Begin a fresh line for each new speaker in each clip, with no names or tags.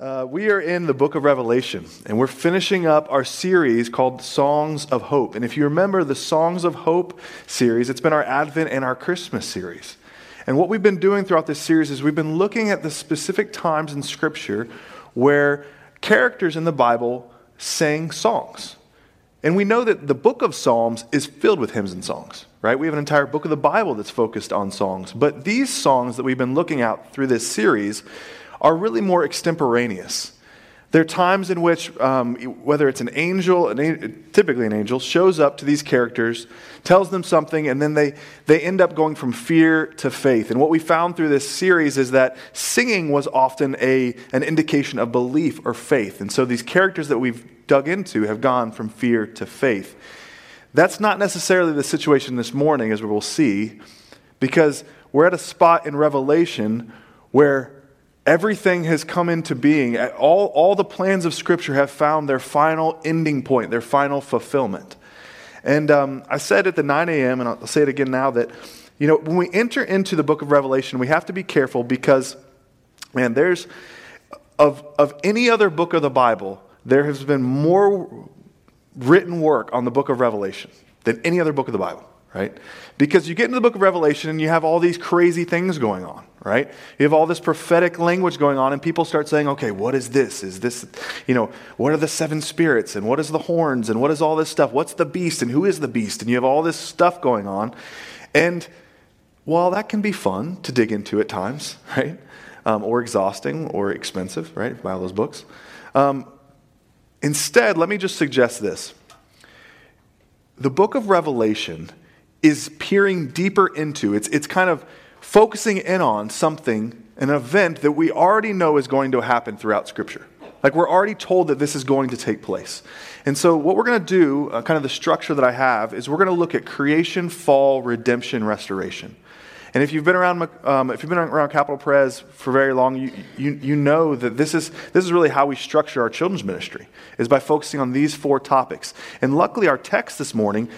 Uh, we are in the book of Revelation, and we're finishing up our series called Songs of Hope. And if you remember the Songs of Hope series, it's been our Advent and our Christmas series. And what we've been doing throughout this series is we've been looking at the specific times in Scripture where characters in the Bible sang songs. And we know that the book of Psalms is filled with hymns and songs, right? We have an entire book of the Bible that's focused on songs. But these songs that we've been looking at through this series, are really more extemporaneous. There are times in which, um, whether it's an angel, an, typically an angel, shows up to these characters, tells them something, and then they, they end up going from fear to faith. And what we found through this series is that singing was often a, an indication of belief or faith. And so these characters that we've dug into have gone from fear to faith. That's not necessarily the situation this morning, as we will see, because we're at a spot in Revelation where Everything has come into being. All, all the plans of Scripture have found their final ending point, their final fulfillment. And um, I said at the 9 a.m., and I'll say it again now, that you know, when we enter into the book of Revelation, we have to be careful because, man, there's, of, of any other book of the Bible, there has been more written work on the book of Revelation than any other book of the Bible right? Because you get into the book of Revelation and you have all these crazy things going on, right? You have all this prophetic language going on, and people start saying, okay, what is this? Is this, you know, what are the seven spirits? And what is the horns? And what is all this stuff? What's the beast? And who is the beast? And you have all this stuff going on. And while that can be fun to dig into at times, right? Um, or exhausting or expensive, right? Buy all those books. Um, instead, let me just suggest this. The book of Revelation is peering deeper into. It's, it's kind of focusing in on something, an event that we already know is going to happen throughout Scripture. Like we're already told that this is going to take place. And so, what we're going to do, uh, kind of the structure that I have, is we're going to look at creation, fall, redemption, restoration. And if you've been around, um, if you've been around Capital Pres for very long, you, you, you know that this is, this is really how we structure our children's ministry, is by focusing on these four topics. And luckily, our text this morning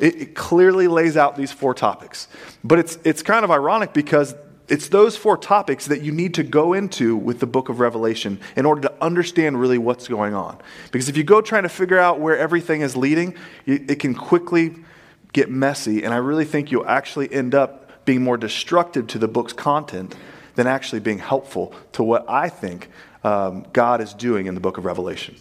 it, it clearly lays out these four topics. But it's, it's kind of ironic because it's those four topics that you need to go into with the book of Revelation in order to understand really what's going on. Because if you go trying to figure out where everything is leading, it can quickly get messy. And I really think you'll actually end up being more destructive to the book's content than actually being helpful to what I think um, God is doing in the book of Revelation.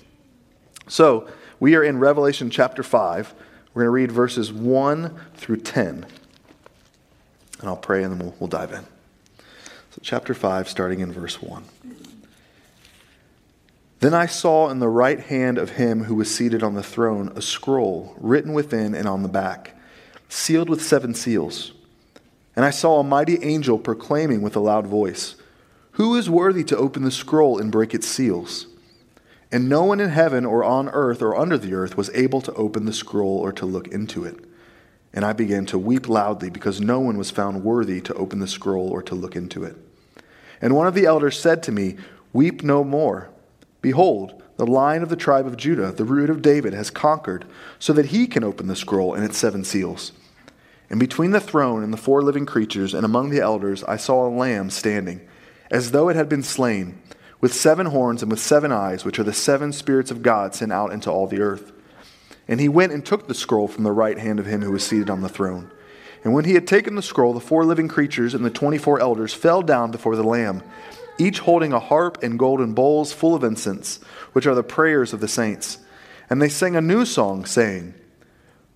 So we are in Revelation chapter 5. We're going to read verses 1 through 10. And I'll pray and then we'll, we'll dive in. So, chapter 5, starting in verse 1. Then I saw in the right hand of him who was seated on the throne a scroll written within and on the back, sealed with seven seals. And I saw a mighty angel proclaiming with a loud voice, Who is worthy to open the scroll and break its seals? And no one in heaven or on earth or under the earth was able to open the scroll or to look into it. And I began to weep loudly because no one was found worthy to open the scroll or to look into it. And one of the elders said to me, Weep no more. Behold, the lion of the tribe of Judah, the root of David, has conquered, so that he can open the scroll and its seven seals. And between the throne and the four living creatures and among the elders, I saw a lamb standing, as though it had been slain with seven horns and with seven eyes, which are the seven spirits of God sent out into all the earth. And he went and took the scroll from the right hand of him who was seated on the throne. And when he had taken the scroll, the four living creatures and the twenty four elders fell down before the Lamb, each holding a harp and golden bowls full of incense, which are the prayers of the saints. And they sang a new song, saying,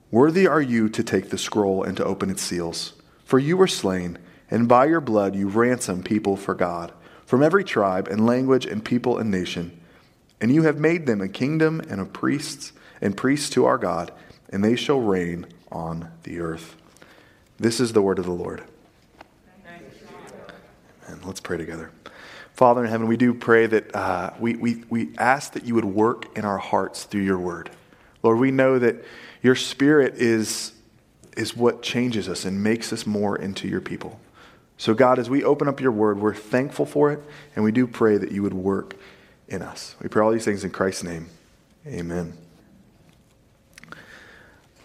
Worthy are you to take the scroll and to open its seals. For you were slain, and by your blood you ransomed people for God from every tribe and language and people and nation. And you have made them a kingdom and a priests and priests to our God, and they shall reign on the earth. This is the word of the Lord. And let's pray together. Father in heaven, we do pray that uh, we, we, we ask that you would work in our hearts through your word. Lord, we know that your spirit is, is what changes us and makes us more into your people. So, God, as we open up your word, we're thankful for it, and we do pray that you would work in us. We pray all these things in Christ's name. Amen.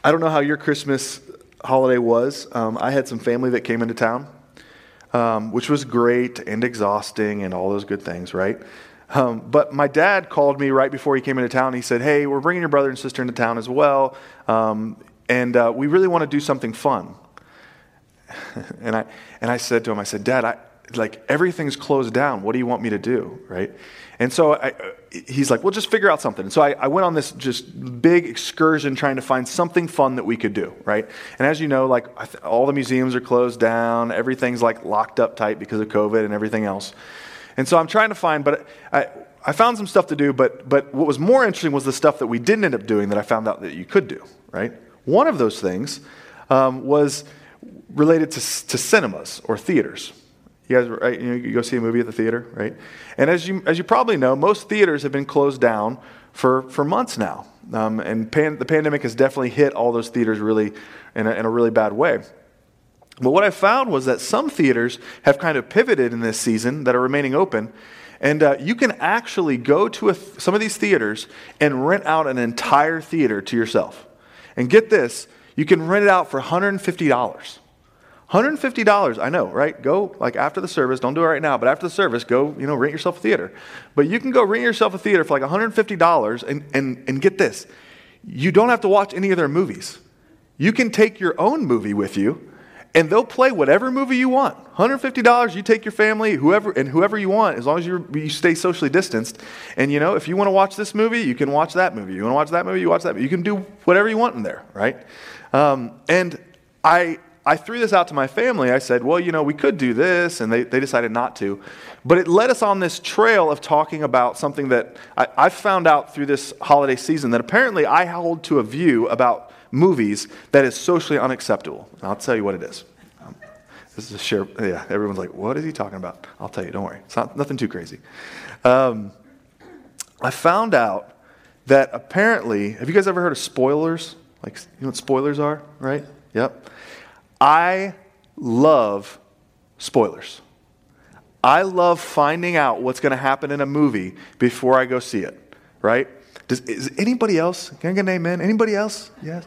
I don't know how your Christmas holiday was. Um, I had some family that came into town, um, which was great and exhausting and all those good things, right? Um, but my dad called me right before he came into town. He said, Hey, we're bringing your brother and sister into town as well. Um, and uh, we really want to do something fun. and, I, and I said to him, I said, Dad, I, like everything's closed down. What do you want me to do? Right? And so I, he's like, well, just figure out something. And so I, I, went on this just big excursion trying to find something fun that we could do, right? And as you know, like all the museums are closed down, everything's like locked up tight because of COVID and everything else. And so I'm trying to find, but I, I found some stuff to do, but, but what was more interesting was the stuff that we didn't end up doing that I found out that you could do, right? One of those things um, was related to, to cinemas or theaters. You guys, right? You, know, you go see a movie at the theater, right? And as you, as you probably know, most theaters have been closed down for, for months now. Um, and pan, the pandemic has definitely hit all those theaters really in a, in a really bad way. But what I found was that some theaters have kind of pivoted in this season that are remaining open. And uh, you can actually go to th- some of these theaters and rent out an entire theater to yourself. And get this, you can rent it out for $150. $150, I know, right? Go like after the service, don't do it right now, but after the service, go, you know, rent yourself a theater. But you can go rent yourself a theater for like $150 and, and, and get this. You don't have to watch any of their movies. You can take your own movie with you and they'll play whatever movie you want. $150, you take your family, whoever, and whoever you want, as long as you stay socially distanced. And you know, if you want to watch this movie, you can watch that movie. You want to watch that movie, you watch that movie. You can do whatever you want in there, right? Um, and I, I threw this out to my family. I said, well, you know, we could do this, and they, they decided not to. But it led us on this trail of talking about something that I, I found out through this holiday season that apparently I hold to a view about movies that is socially unacceptable. And I'll tell you what it is. Um, this is a share. Yeah, everyone's like, what is he talking about? I'll tell you, don't worry. It's not, nothing too crazy. Um, I found out that apparently, have you guys ever heard of spoilers? Like, you know what spoilers are, right? Yep. I love spoilers. I love finding out what's going to happen in a movie before I go see it, right? Does, is anybody else? Can I get an amen? Anybody else? Yes?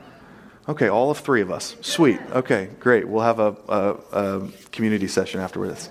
Okay, all of three of us. Sweet. Okay, great. We'll have a, a, a community session afterwards.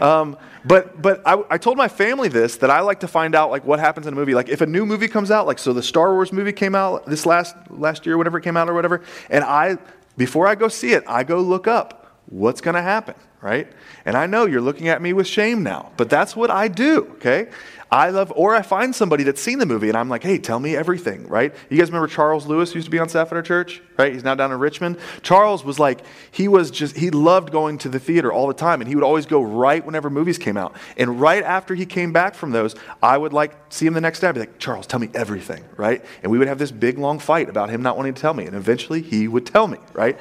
Um, but but I, I, told my family this that I like to find out like what happens in a movie. Like if a new movie comes out, like so the Star Wars movie came out this last last year, whenever it came out or whatever, and I before I go see it, I go look up what's going to happen, right? And I know you're looking at me with shame now, but that's what I do, okay? I love, or I find somebody that's seen the movie and I'm like, hey, tell me everything, right? You guys remember Charles Lewis used to be on staff at our church, right? He's now down in Richmond. Charles was like, he was just, he loved going to the theater all the time and he would always go right whenever movies came out. And right after he came back from those, I would like see him the next day. I'd be like, Charles, tell me everything, right? And we would have this big long fight about him not wanting to tell me. And eventually he would tell me, right?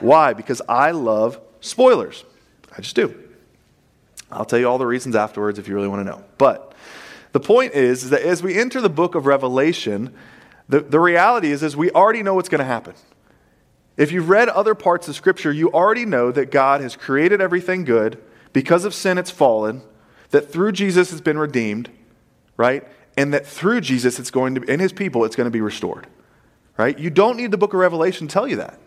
Why? Because I love spoilers. I just do. I'll tell you all the reasons afterwards if you really want to know. But the point is, is that as we enter the book of Revelation, the, the reality is, is we already know what's going to happen. If you've read other parts of Scripture, you already know that God has created everything good. Because of sin, it's fallen. That through Jesus, it's been redeemed, right? And that through Jesus, it's going to, be, and his people, it's going to be restored, right? You don't need the book of Revelation to tell you that.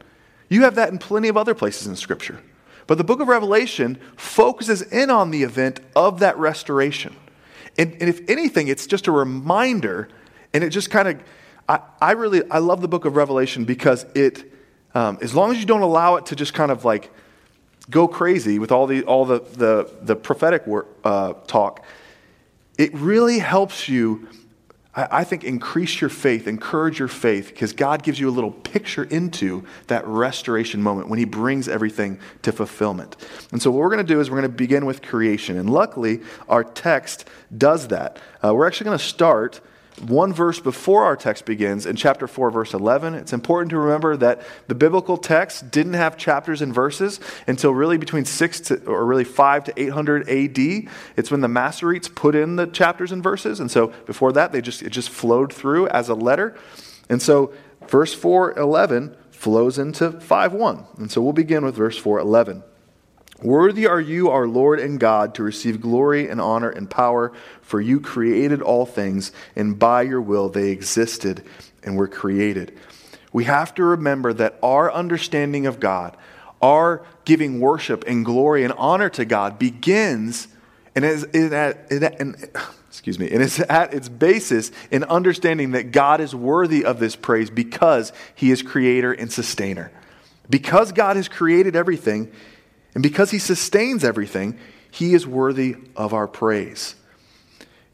You have that in plenty of other places in Scripture. But the book of Revelation focuses in on the event of that restoration. And, and if anything, it's just a reminder, and it just kind of, I, I really, I love the book of Revelation because it, um, as long as you don't allow it to just kind of like go crazy with all the, all the, the, the prophetic work, uh, talk, it really helps you I, think, increase your faith, encourage your faith, because God gives you a little picture into that restoration moment when He brings everything to fulfillment. And so, what we're going to do is we're going to begin with creation. And luckily, our text does that. Uh, we're actually going to start one verse before our text begins in chapter 4 verse 11 it's important to remember that the biblical text didn't have chapters and verses until really between 6 to or really 5 to 800 AD it's when the Masoretes put in the chapters and verses and so before that they just it just flowed through as a letter. And so verse 4:11 flows into 5, 1. and so we'll begin with verse 4:11 Worthy are you, our Lord and God, to receive glory and honor and power, for you created all things, and by your will they existed and were created. We have to remember that our understanding of God, our giving worship and glory and honor to God begins and is, and excuse me, and it's at its basis in understanding that God is worthy of this praise because he is creator and sustainer. Because God has created everything and because he sustains everything, he is worthy of our praise.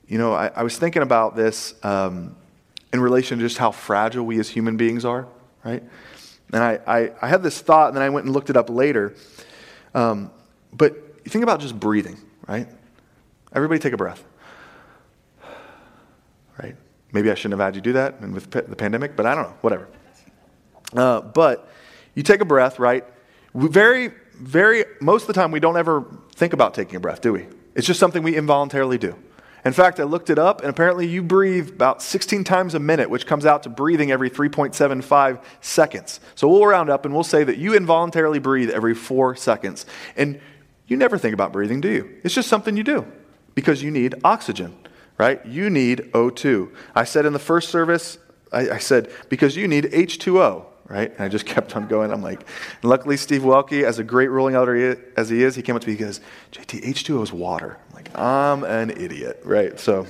You know, I, I was thinking about this um, in relation to just how fragile we as human beings are, right? And I, I, I had this thought, and then I went and looked it up later. Um, but you think about just breathing, right? Everybody take a breath. Right? Maybe I shouldn't have had you do that and with the pandemic, but I don't know, whatever. Uh, but you take a breath, right? Very, very, most of the time we don't ever think about taking a breath, do we? It's just something we involuntarily do. In fact, I looked it up, and apparently you breathe about 16 times a minute, which comes out to breathing every 3.75 seconds. So we'll round up and we'll say that you involuntarily breathe every four seconds. And you never think about breathing, do you? It's just something you do because you need oxygen, right? You need O2. I said in the first service, I, I said, because you need H2O right? And I just kept on going. I'm like, luckily, Steve Welke, as a great ruling elder as he is, he came up to me, he goes, JT, H2O is water. I'm like, I'm an idiot, right? So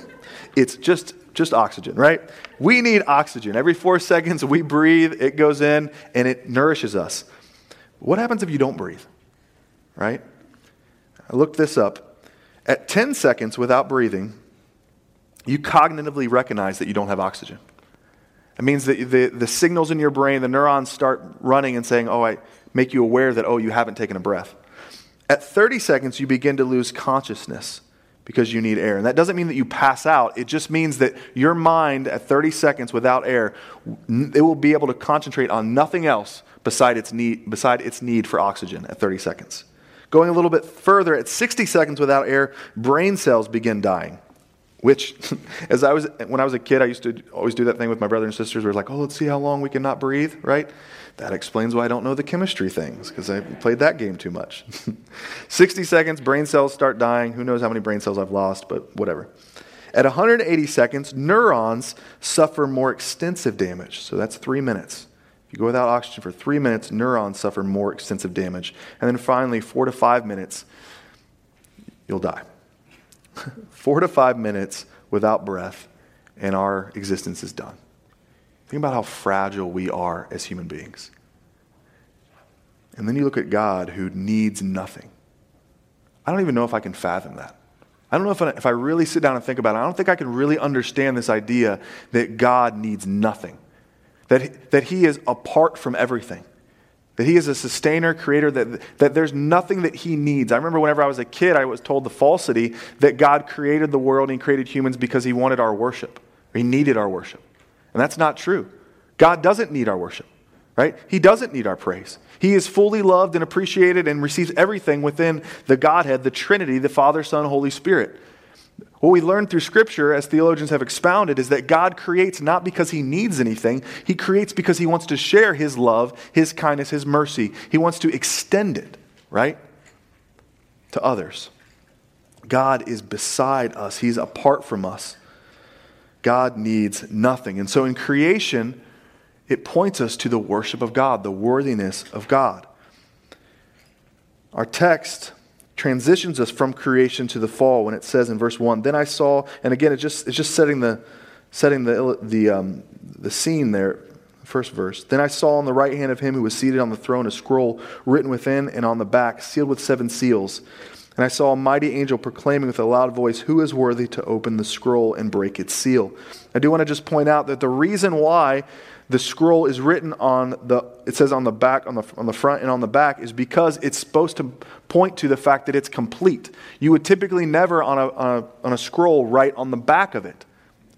it's just, just oxygen, right? We need oxygen. Every four seconds we breathe, it goes in, and it nourishes us. What happens if you don't breathe, right? I looked this up. At 10 seconds without breathing, you cognitively recognize that you don't have oxygen. It means that the, the signals in your brain, the neurons start running and saying, oh, I make you aware that, oh, you haven't taken a breath. At 30 seconds, you begin to lose consciousness because you need air. And that doesn't mean that you pass out. It just means that your mind at 30 seconds without air, it will be able to concentrate on nothing else beside its need, beside its need for oxygen at 30 seconds. Going a little bit further, at 60 seconds without air, brain cells begin dying. Which, as I was, when I was a kid, I used to always do that thing with my brothers and sisters where it's like, oh, let's see how long we can not breathe, right? That explains why I don't know the chemistry things, because I played that game too much. 60 seconds, brain cells start dying. Who knows how many brain cells I've lost, but whatever. At 180 seconds, neurons suffer more extensive damage. So that's three minutes. If you go without oxygen for three minutes, neurons suffer more extensive damage. And then finally, four to five minutes, you'll die. Four to five minutes without breath, and our existence is done. Think about how fragile we are as human beings. And then you look at God who needs nothing. I don't even know if I can fathom that. I don't know if I, if I really sit down and think about it, I don't think I can really understand this idea that God needs nothing, that, that He is apart from everything. That he is a sustainer, creator, that, that there's nothing that he needs. I remember whenever I was a kid, I was told the falsity that God created the world and created humans because he wanted our worship, or he needed our worship. And that's not true. God doesn't need our worship, right? He doesn't need our praise. He is fully loved and appreciated and receives everything within the Godhead, the Trinity, the Father, Son, Holy Spirit. What we learn through Scripture, as theologians have expounded, is that God creates not because He needs anything, He creates because He wants to share His love, His kindness, His mercy. He wants to extend it, right, to others. God is beside us, He's apart from us. God needs nothing. And so in creation, it points us to the worship of God, the worthiness of God. Our text transitions us from creation to the fall when it says in verse 1 then i saw and again it's just, it's just setting the setting the, the, um, the scene there first verse then i saw on the right hand of him who was seated on the throne a scroll written within and on the back sealed with seven seals and i saw a mighty angel proclaiming with a loud voice who is worthy to open the scroll and break its seal? I do want to just point out that the reason why the scroll is written on the it says on the back on the on the front and on the back is because it's supposed to point to the fact that it's complete. You would typically never on a, on a, on a scroll write on the back of it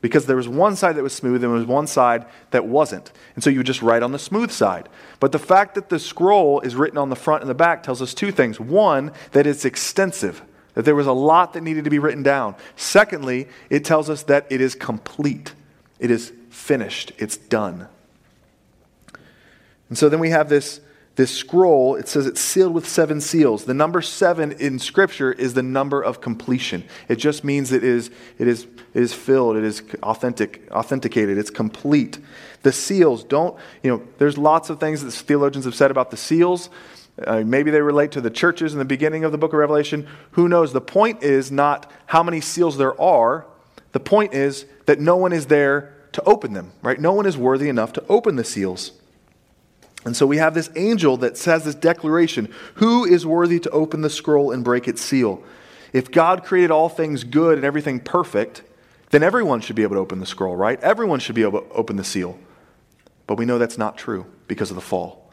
because there was one side that was smooth and there was one side that wasn't. And so you would just write on the smooth side. But the fact that the scroll is written on the front and the back tells us two things. One that it's extensive that there was a lot that needed to be written down. Secondly it tells us that it is complete. It is finished. It's done. And so then we have this, this scroll. It says it's sealed with seven seals. The number seven in Scripture is the number of completion. It just means it is, it is, it is filled, it is authentic, authenticated, it's complete. The seals don't, you know, there's lots of things that theologians have said about the seals. Uh, maybe they relate to the churches in the beginning of the book of Revelation. Who knows? The point is not how many seals there are, The point is that no one is there to open them, right? No one is worthy enough to open the seals. And so we have this angel that says this declaration Who is worthy to open the scroll and break its seal? If God created all things good and everything perfect, then everyone should be able to open the scroll, right? Everyone should be able to open the seal. But we know that's not true because of the fall.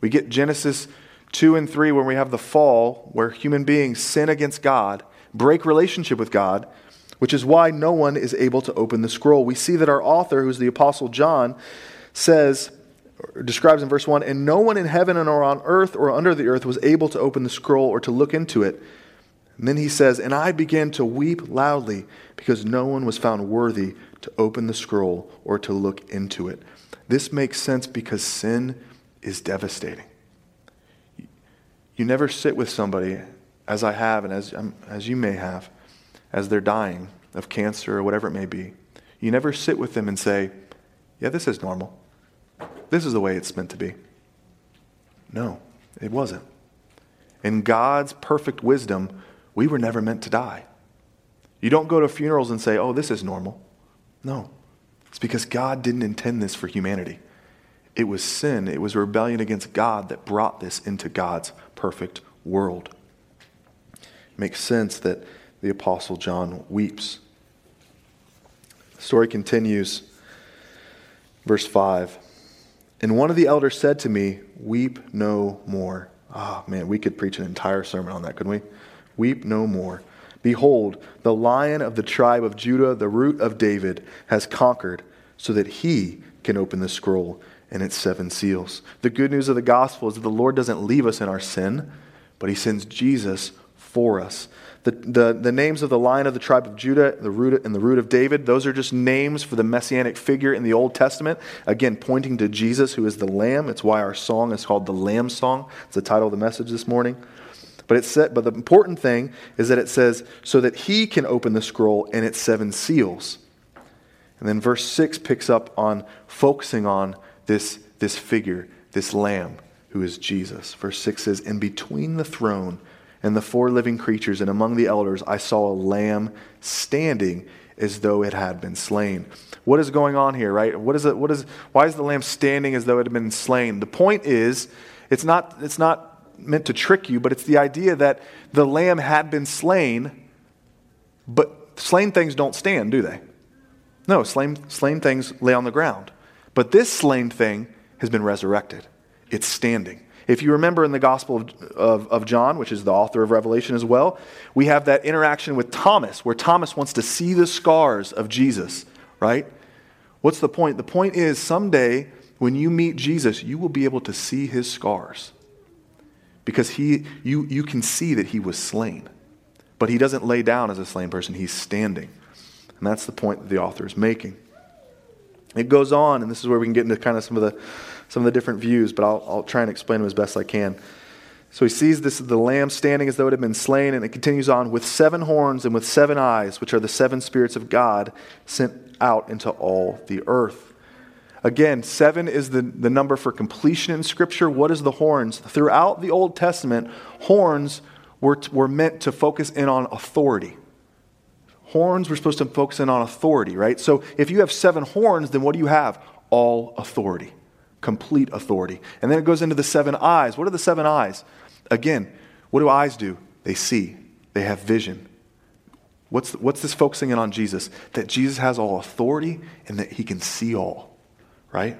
We get Genesis 2 and 3 when we have the fall, where human beings sin against God, break relationship with God, which is why no one is able to open the scroll. We see that our author, who's the Apostle John, says, describes in verse 1 And no one in heaven or on earth or under the earth was able to open the scroll or to look into it. And then he says, And I began to weep loudly because no one was found worthy to open the scroll or to look into it. This makes sense because sin is devastating. You never sit with somebody, as I have and as, um, as you may have, as they're dying of cancer or whatever it may be. You never sit with them and say, Yeah, this is normal. This is the way it's meant to be. No, it wasn't. In God's perfect wisdom, we were never meant to die. You don't go to funerals and say, oh, this is normal. No. It's because God didn't intend this for humanity. It was sin, it was rebellion against God that brought this into God's perfect world. It makes sense that the Apostle John weeps. The story continues, verse 5. And one of the elders said to me, Weep no more. Ah, oh, man, we could preach an entire sermon on that, couldn't we? Weep no more. Behold, the lion of the tribe of Judah, the root of David, has conquered, so that he can open the scroll and its seven seals. The good news of the gospel is that the Lord doesn't leave us in our sin, but he sends Jesus for us. The, the, the names of the line of the tribe of Judah the root, and the root of David, those are just names for the messianic figure in the Old Testament. Again, pointing to Jesus, who is the Lamb. It's why our song is called the Lamb Song. It's the title of the message this morning. But, it said, but the important thing is that it says, so that he can open the scroll and its seven seals. And then verse 6 picks up on focusing on this, this figure, this lamb, who is Jesus. Verse 6 says, And between the throne and the four living creatures, and among the elders, I saw a lamb standing as though it had been slain. What is going on here, right? What is it, what is, why is the lamb standing as though it had been slain? The point is, it's not, it's not meant to trick you, but it's the idea that the lamb had been slain, but slain things don't stand, do they? No, slain, slain things lay on the ground. But this slain thing has been resurrected, it's standing. If you remember in the Gospel of, of, of, John, which is the author of Revelation as well, we have that interaction with Thomas, where Thomas wants to see the scars of Jesus, right? What's the point? The point is someday when you meet Jesus, you will be able to see his scars because he, you, you can see that he was slain. But he doesn't lay down as a slain person, he's standing. And that's the point that the author is making. It goes on, and this is where we can get into kind of some of the some of the different views, but I'll, I'll try and explain them as best I can. So he sees this the lamb standing as though it had been slain, and it continues on with seven horns and with seven eyes, which are the seven spirits of God sent out into all the earth. Again, seven is the, the number for completion in Scripture. What is the horns? Throughout the Old Testament, horns were, were meant to focus in on authority. Horns were supposed to focus in on authority, right? So if you have seven horns, then what do you have? All authority complete authority. And then it goes into the seven eyes. What are the seven eyes? Again, what do eyes do? They see, they have vision. What's, what's this focusing in on Jesus? That Jesus has all authority and that he can see all, right?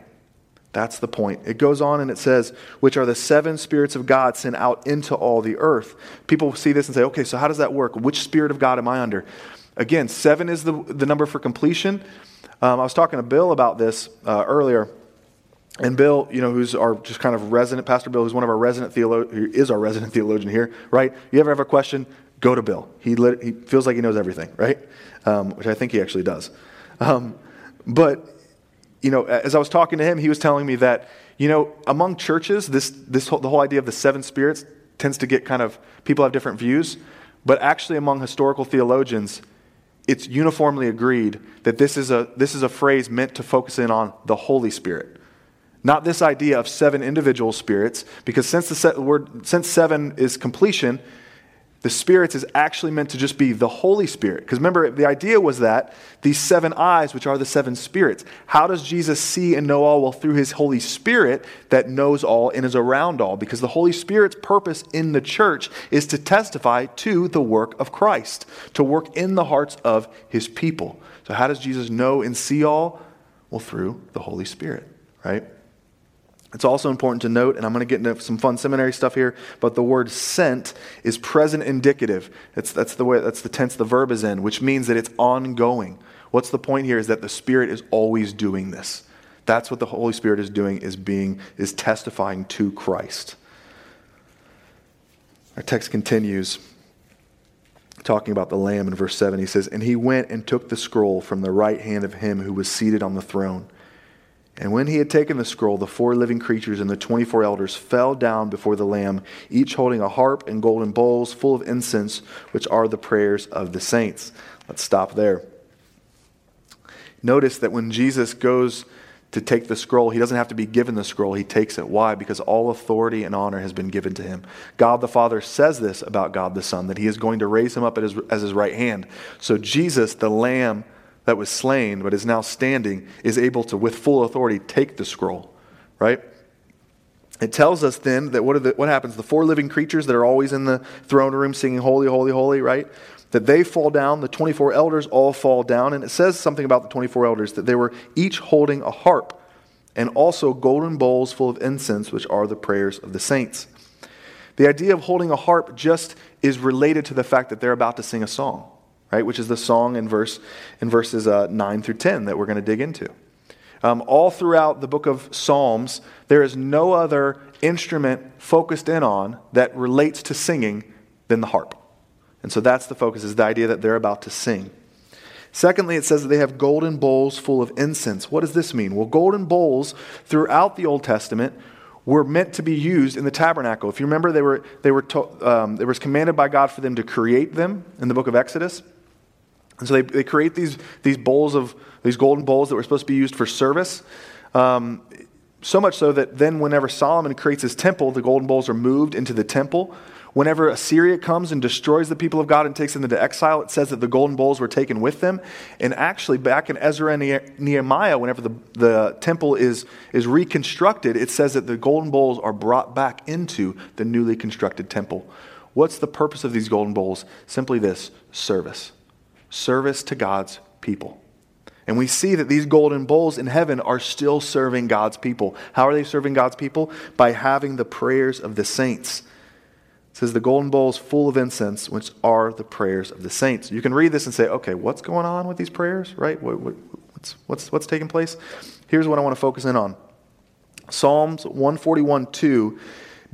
That's the point. It goes on and it says, which are the seven spirits of God sent out into all the earth. People see this and say, okay, so how does that work? Which spirit of God am I under? Again, seven is the, the number for completion. Um, I was talking to Bill about this uh, earlier. And Bill, you know, who's our just kind of resident, Pastor Bill, who's one of our resident theologians, who is our resident theologian here, right? You ever have a question? Go to Bill. He, lit, he feels like he knows everything, right? Um, which I think he actually does. Um, but, you know, as I was talking to him, he was telling me that, you know, among churches, this, this whole, the whole idea of the seven spirits tends to get kind of, people have different views. But actually, among historical theologians, it's uniformly agreed that this is a, this is a phrase meant to focus in on the Holy Spirit not this idea of seven individual spirits, because since the word since seven is completion, the spirits is actually meant to just be the Holy Spirit. Because remember, the idea was that these seven eyes, which are the seven spirits, how does Jesus see and know all? Well, through his Holy Spirit that knows all and is around all. Because the Holy Spirit's purpose in the church is to testify to the work of Christ, to work in the hearts of his people. So, how does Jesus know and see all? Well, through the Holy Spirit, right? It's also important to note, and I'm going to get into some fun seminary stuff here, but the word sent is present indicative. That's, that's the way, that's the tense the verb is in, which means that it's ongoing. What's the point here is that the Spirit is always doing this. That's what the Holy Spirit is doing, is being, is testifying to Christ. Our text continues talking about the Lamb in verse 7. He says, And he went and took the scroll from the right hand of him who was seated on the throne. And when he had taken the scroll, the four living creatures and the 24 elders fell down before the Lamb, each holding a harp and golden bowls full of incense, which are the prayers of the saints. Let's stop there. Notice that when Jesus goes to take the scroll, he doesn't have to be given the scroll, he takes it. Why? Because all authority and honor has been given to him. God the Father says this about God the Son, that he is going to raise him up his, as his right hand. So Jesus, the Lamb, that was slain but is now standing is able to, with full authority, take the scroll, right? It tells us then that what, the, what happens? The four living creatures that are always in the throne room singing, Holy, Holy, Holy, right? That they fall down. The 24 elders all fall down. And it says something about the 24 elders that they were each holding a harp and also golden bowls full of incense, which are the prayers of the saints. The idea of holding a harp just is related to the fact that they're about to sing a song right? Which is the song in verse in verses uh, nine through ten that we're going to dig into. Um, all throughout the book of Psalms, there is no other instrument focused in on that relates to singing than the harp. And so that's the focus, is the idea that they're about to sing. Secondly, it says that they have golden bowls full of incense. What does this mean? Well, golden bowls throughout the Old Testament were meant to be used in the tabernacle. If you remember, they were, they were to, um, it was commanded by God for them to create them in the book of Exodus. And so they, they create these, these bowls of, these golden bowls that were supposed to be used for service. Um, so much so that then, whenever Solomon creates his temple, the golden bowls are moved into the temple. Whenever Assyria comes and destroys the people of God and takes them into exile, it says that the golden bowls were taken with them. And actually, back in Ezra and Nehemiah, whenever the, the temple is, is reconstructed, it says that the golden bowls are brought back into the newly constructed temple. What's the purpose of these golden bowls? Simply this service service to God's people. And we see that these golden bowls in heaven are still serving God's people. How are they serving God's people? By having the prayers of the saints. It says the golden bowls full of incense, which are the prayers of the saints. You can read this and say, okay, what's going on with these prayers, right? What, what, what's, what's, what's taking place? Here's what I want to focus in on Psalms 141 2.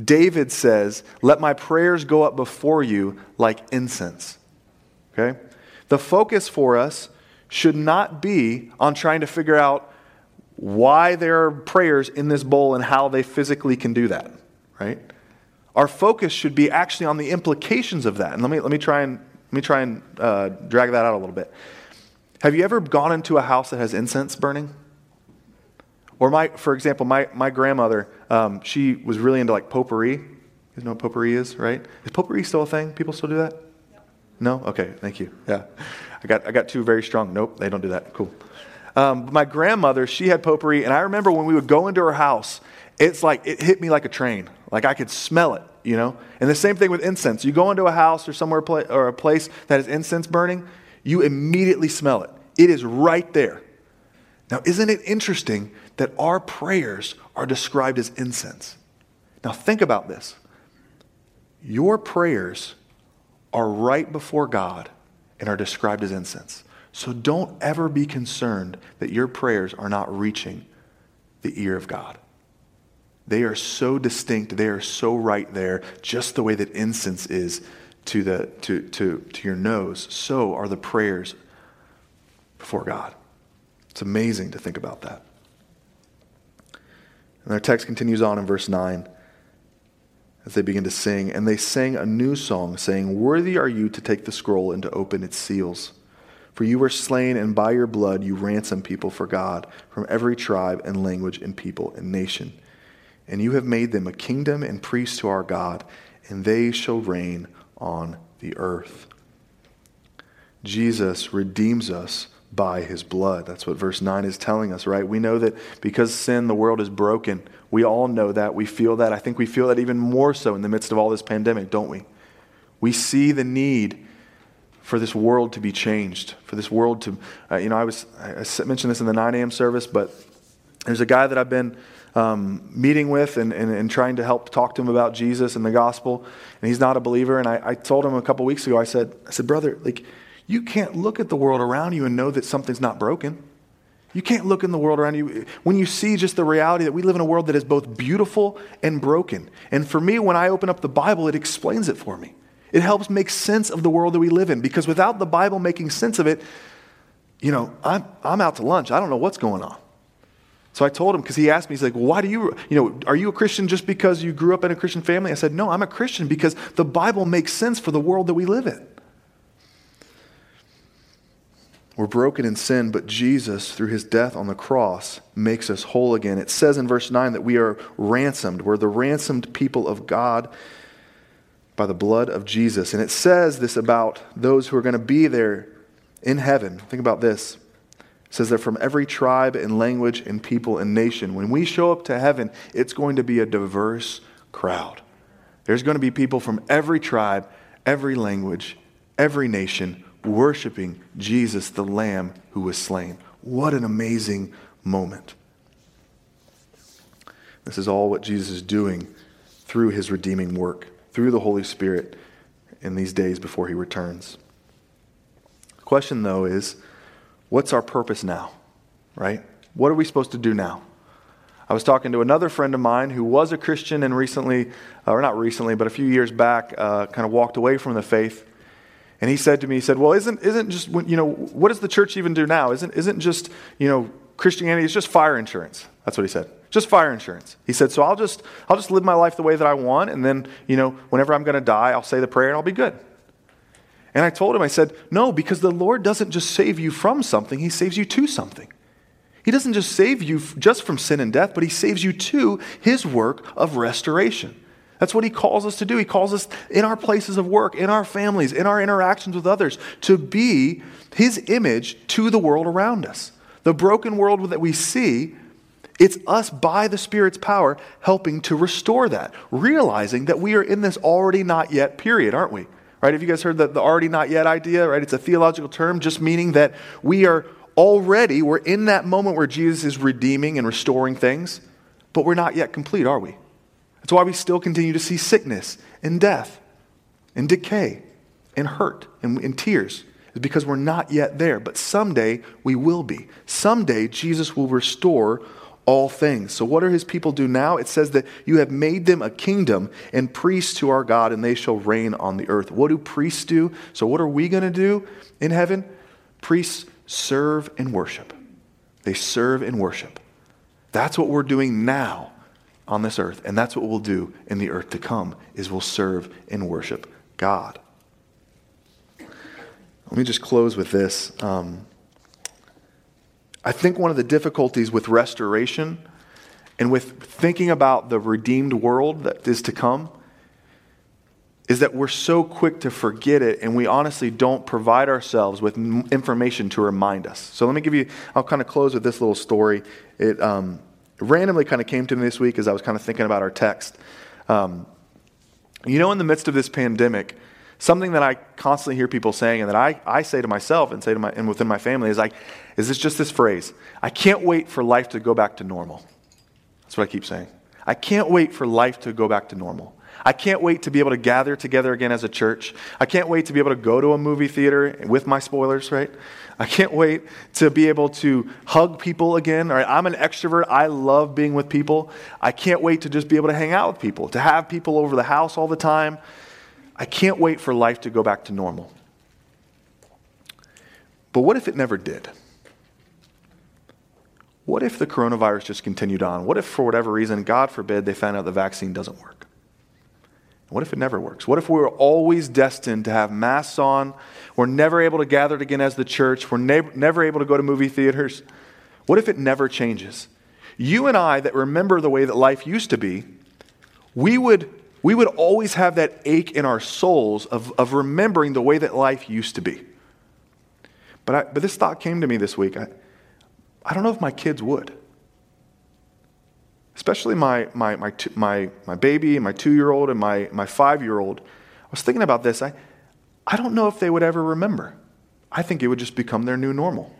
David says, Let my prayers go up before you like incense. Okay? The focus for us should not be on trying to figure out why there are prayers in this bowl and how they physically can do that, right? Our focus should be actually on the implications of that. And let me, let me try and, let me try and uh, drag that out a little bit. Have you ever gone into a house that has incense burning? Or my, for example, my, my grandmother, um, she was really into like potpourri. You know what potpourri is, right? Is potpourri still a thing? People still do that? No? Okay, thank you. Yeah. I got, I got two very strong. Nope, they don't do that. Cool. Um, my grandmother, she had potpourri, and I remember when we would go into her house, it's like it hit me like a train. Like I could smell it, you know? And the same thing with incense. You go into a house or somewhere or a place that has incense burning, you immediately smell it. It is right there. Now, isn't it interesting that our prayers are described as incense? Now, think about this. Your prayers are right before God and are described as incense. So don't ever be concerned that your prayers are not reaching the ear of God. They are so distinct, they are so right there, just the way that incense is to, the, to, to, to your nose, so are the prayers before God. It's amazing to think about that. And our text continues on in verse 9 as they begin to sing, and they sang a new song, saying, Worthy are you to take the scroll and to open its seals. For you were slain, and by your blood you ransomed people for God from every tribe and language and people and nation. And you have made them a kingdom and priests to our God, and they shall reign on the earth. Jesus redeems us by his blood. That's what verse 9 is telling us, right? We know that because sin, the world is broken. We all know that. We feel that. I think we feel that even more so in the midst of all this pandemic, don't we? We see the need for this world to be changed, for this world to, uh, you know, I was, I mentioned this in the 9 a.m. service, but there's a guy that I've been um, meeting with and, and, and, trying to help talk to him about Jesus and the gospel, and he's not a believer. And I, I told him a couple weeks ago, I said, I said, brother, like, you can't look at the world around you and know that something's not broken. You can't look in the world around you when you see just the reality that we live in a world that is both beautiful and broken. And for me, when I open up the Bible, it explains it for me. It helps make sense of the world that we live in because without the Bible making sense of it, you know, I'm, I'm out to lunch. I don't know what's going on. So I told him because he asked me, he's like, well, why do you, you know, are you a Christian just because you grew up in a Christian family? I said, no, I'm a Christian because the Bible makes sense for the world that we live in. We're broken in sin, but Jesus, through his death on the cross, makes us whole again. It says in verse 9 that we are ransomed. We're the ransomed people of God by the blood of Jesus. And it says this about those who are going to be there in heaven. Think about this. It says that from every tribe and language and people and nation. When we show up to heaven, it's going to be a diverse crowd. There's going to be people from every tribe, every language, every nation worshiping Jesus, the Lamb who was slain. What an amazing moment. This is all what Jesus is doing through his redeeming work, through the Holy Spirit in these days before he returns. The question, though, is what's our purpose now? Right? What are we supposed to do now? I was talking to another friend of mine who was a Christian and recently, or not recently, but a few years back, uh, kind of walked away from the faith. And he said to me, he said, well, isn't, isn't just, you know, what does the church even do now? Isn't, isn't just, you know, Christianity, it's just fire insurance. That's what he said. Just fire insurance. He said, so I'll just, I'll just live my life the way that I want. And then, you know, whenever I'm going to die, I'll say the prayer and I'll be good. And I told him, I said, no, because the Lord doesn't just save you from something, he saves you to something. He doesn't just save you just from sin and death, but he saves you to his work of restoration. That's what he calls us to do. He calls us in our places of work, in our families, in our interactions with others, to be his image to the world around us. The broken world that we see, it's us by the Spirit's power helping to restore that, realizing that we are in this already not yet period, aren't we? Right? Have you guys heard the, the already not yet idea? Right? It's a theological term just meaning that we are already, we're in that moment where Jesus is redeeming and restoring things, but we're not yet complete, are we? That's why we still continue to see sickness and death and decay and hurt and, and tears, is because we're not yet there. But someday we will be. Someday Jesus will restore all things. So, what are his people do now? It says that you have made them a kingdom and priests to our God, and they shall reign on the earth. What do priests do? So, what are we going to do in heaven? Priests serve and worship. They serve and worship. That's what we're doing now on this earth, and that's what we'll do in the earth to come is we'll serve and worship God. Let me just close with this. Um, I think one of the difficulties with restoration and with thinking about the redeemed world that is to come is that we're so quick to forget it and we honestly don't provide ourselves with information to remind us. So let me give you, I'll kind of close with this little story. It, um, randomly kind of came to me this week as I was kind of thinking about our text. Um, you know, in the midst of this pandemic, something that I constantly hear people saying and that I, I say to myself and say to my and within my family is like, is this just this phrase? I can't wait for life to go back to normal. That's what I keep saying. I can't wait for life to go back to normal. I can't wait to be able to gather together again as a church. I can't wait to be able to go to a movie theater with my spoilers, right? I can't wait to be able to hug people again. Right? I'm an extrovert. I love being with people. I can't wait to just be able to hang out with people, to have people over the house all the time. I can't wait for life to go back to normal. But what if it never did? What if the coronavirus just continued on? What if, for whatever reason, God forbid, they found out the vaccine doesn't work? What if it never works? What if we're always destined to have masks on? We're never able to gather again as the church. We're ne- never able to go to movie theaters. What if it never changes? You and I, that remember the way that life used to be, we would we would always have that ache in our souls of, of remembering the way that life used to be. But, I, but this thought came to me this week. I, I don't know if my kids would. Especially my, my, my, my, my baby, my two year old, and my, my five year old. I was thinking about this. I, I don't know if they would ever remember. I think it would just become their new normal.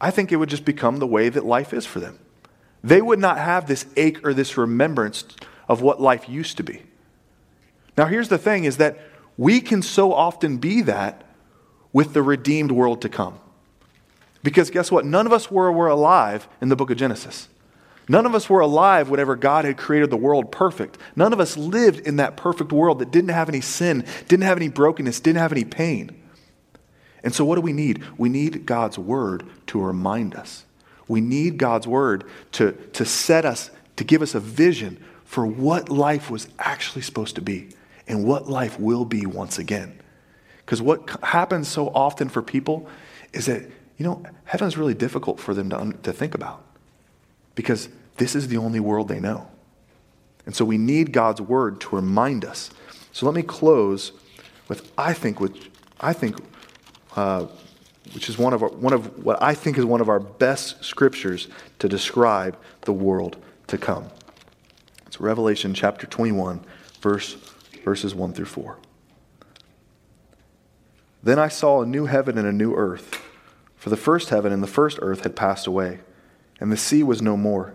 I think it would just become the way that life is for them. They would not have this ache or this remembrance of what life used to be. Now, here's the thing is that we can so often be that with the redeemed world to come. Because guess what? None of us were, were alive in the book of Genesis. None of us were alive whenever God had created the world perfect. None of us lived in that perfect world that didn't have any sin, didn't have any brokenness, didn't have any pain. And so, what do we need? We need God's word to remind us. We need God's word to, to set us, to give us a vision for what life was actually supposed to be and what life will be once again. Because what happens so often for people is that, you know, heaven's really difficult for them to, to think about because this is the only world they know. And so we need God's word to remind us. So let me close with, I think, which I think, uh, which is one of, our, one of what I think is one of our best scriptures to describe the world to come. It's Revelation chapter 21, verse, verses 1 through 4. Then I saw a new heaven and a new earth, for the first heaven and the first earth had passed away, and the sea was no more.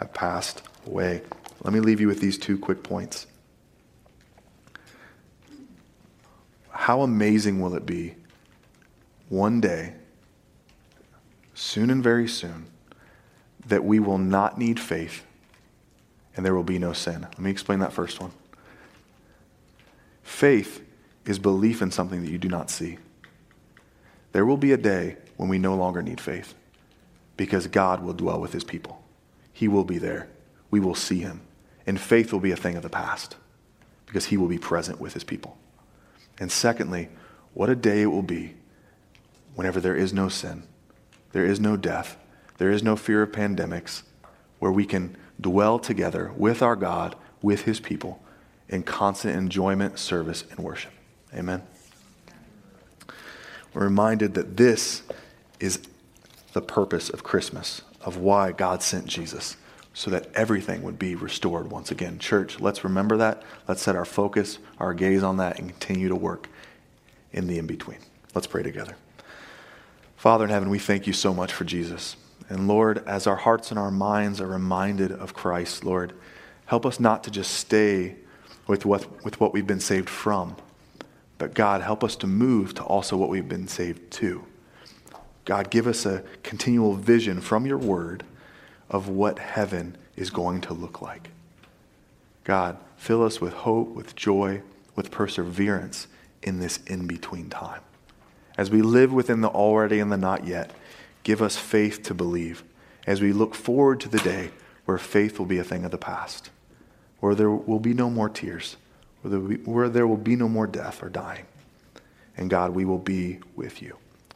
have passed away. Let me leave you with these two quick points. How amazing will it be one day, soon and very soon, that we will not need faith and there will be no sin. Let me explain that first one. Faith is belief in something that you do not see. There will be a day when we no longer need faith because God will dwell with his people. He will be there. We will see him. And faith will be a thing of the past because he will be present with his people. And secondly, what a day it will be whenever there is no sin, there is no death, there is no fear of pandemics, where we can dwell together with our God, with his people, in constant enjoyment, service, and worship. Amen. We're reminded that this is the purpose of Christmas, of why God sent Jesus, so that everything would be restored once again. Church, let's remember that. Let's set our focus, our gaze on that, and continue to work in the in between. Let's pray together. Father in heaven, we thank you so much for Jesus. And Lord, as our hearts and our minds are reminded of Christ, Lord, help us not to just stay with what, with what we've been saved from, but God, help us to move to also what we've been saved to. God, give us a continual vision from your word of what heaven is going to look like. God, fill us with hope, with joy, with perseverance in this in between time. As we live within the already and the not yet, Give us faith to believe as we look forward to the day where faith will be a thing of the past, where there will be no more tears, where there will be, where there will be no more death or dying. And God, we will be with you.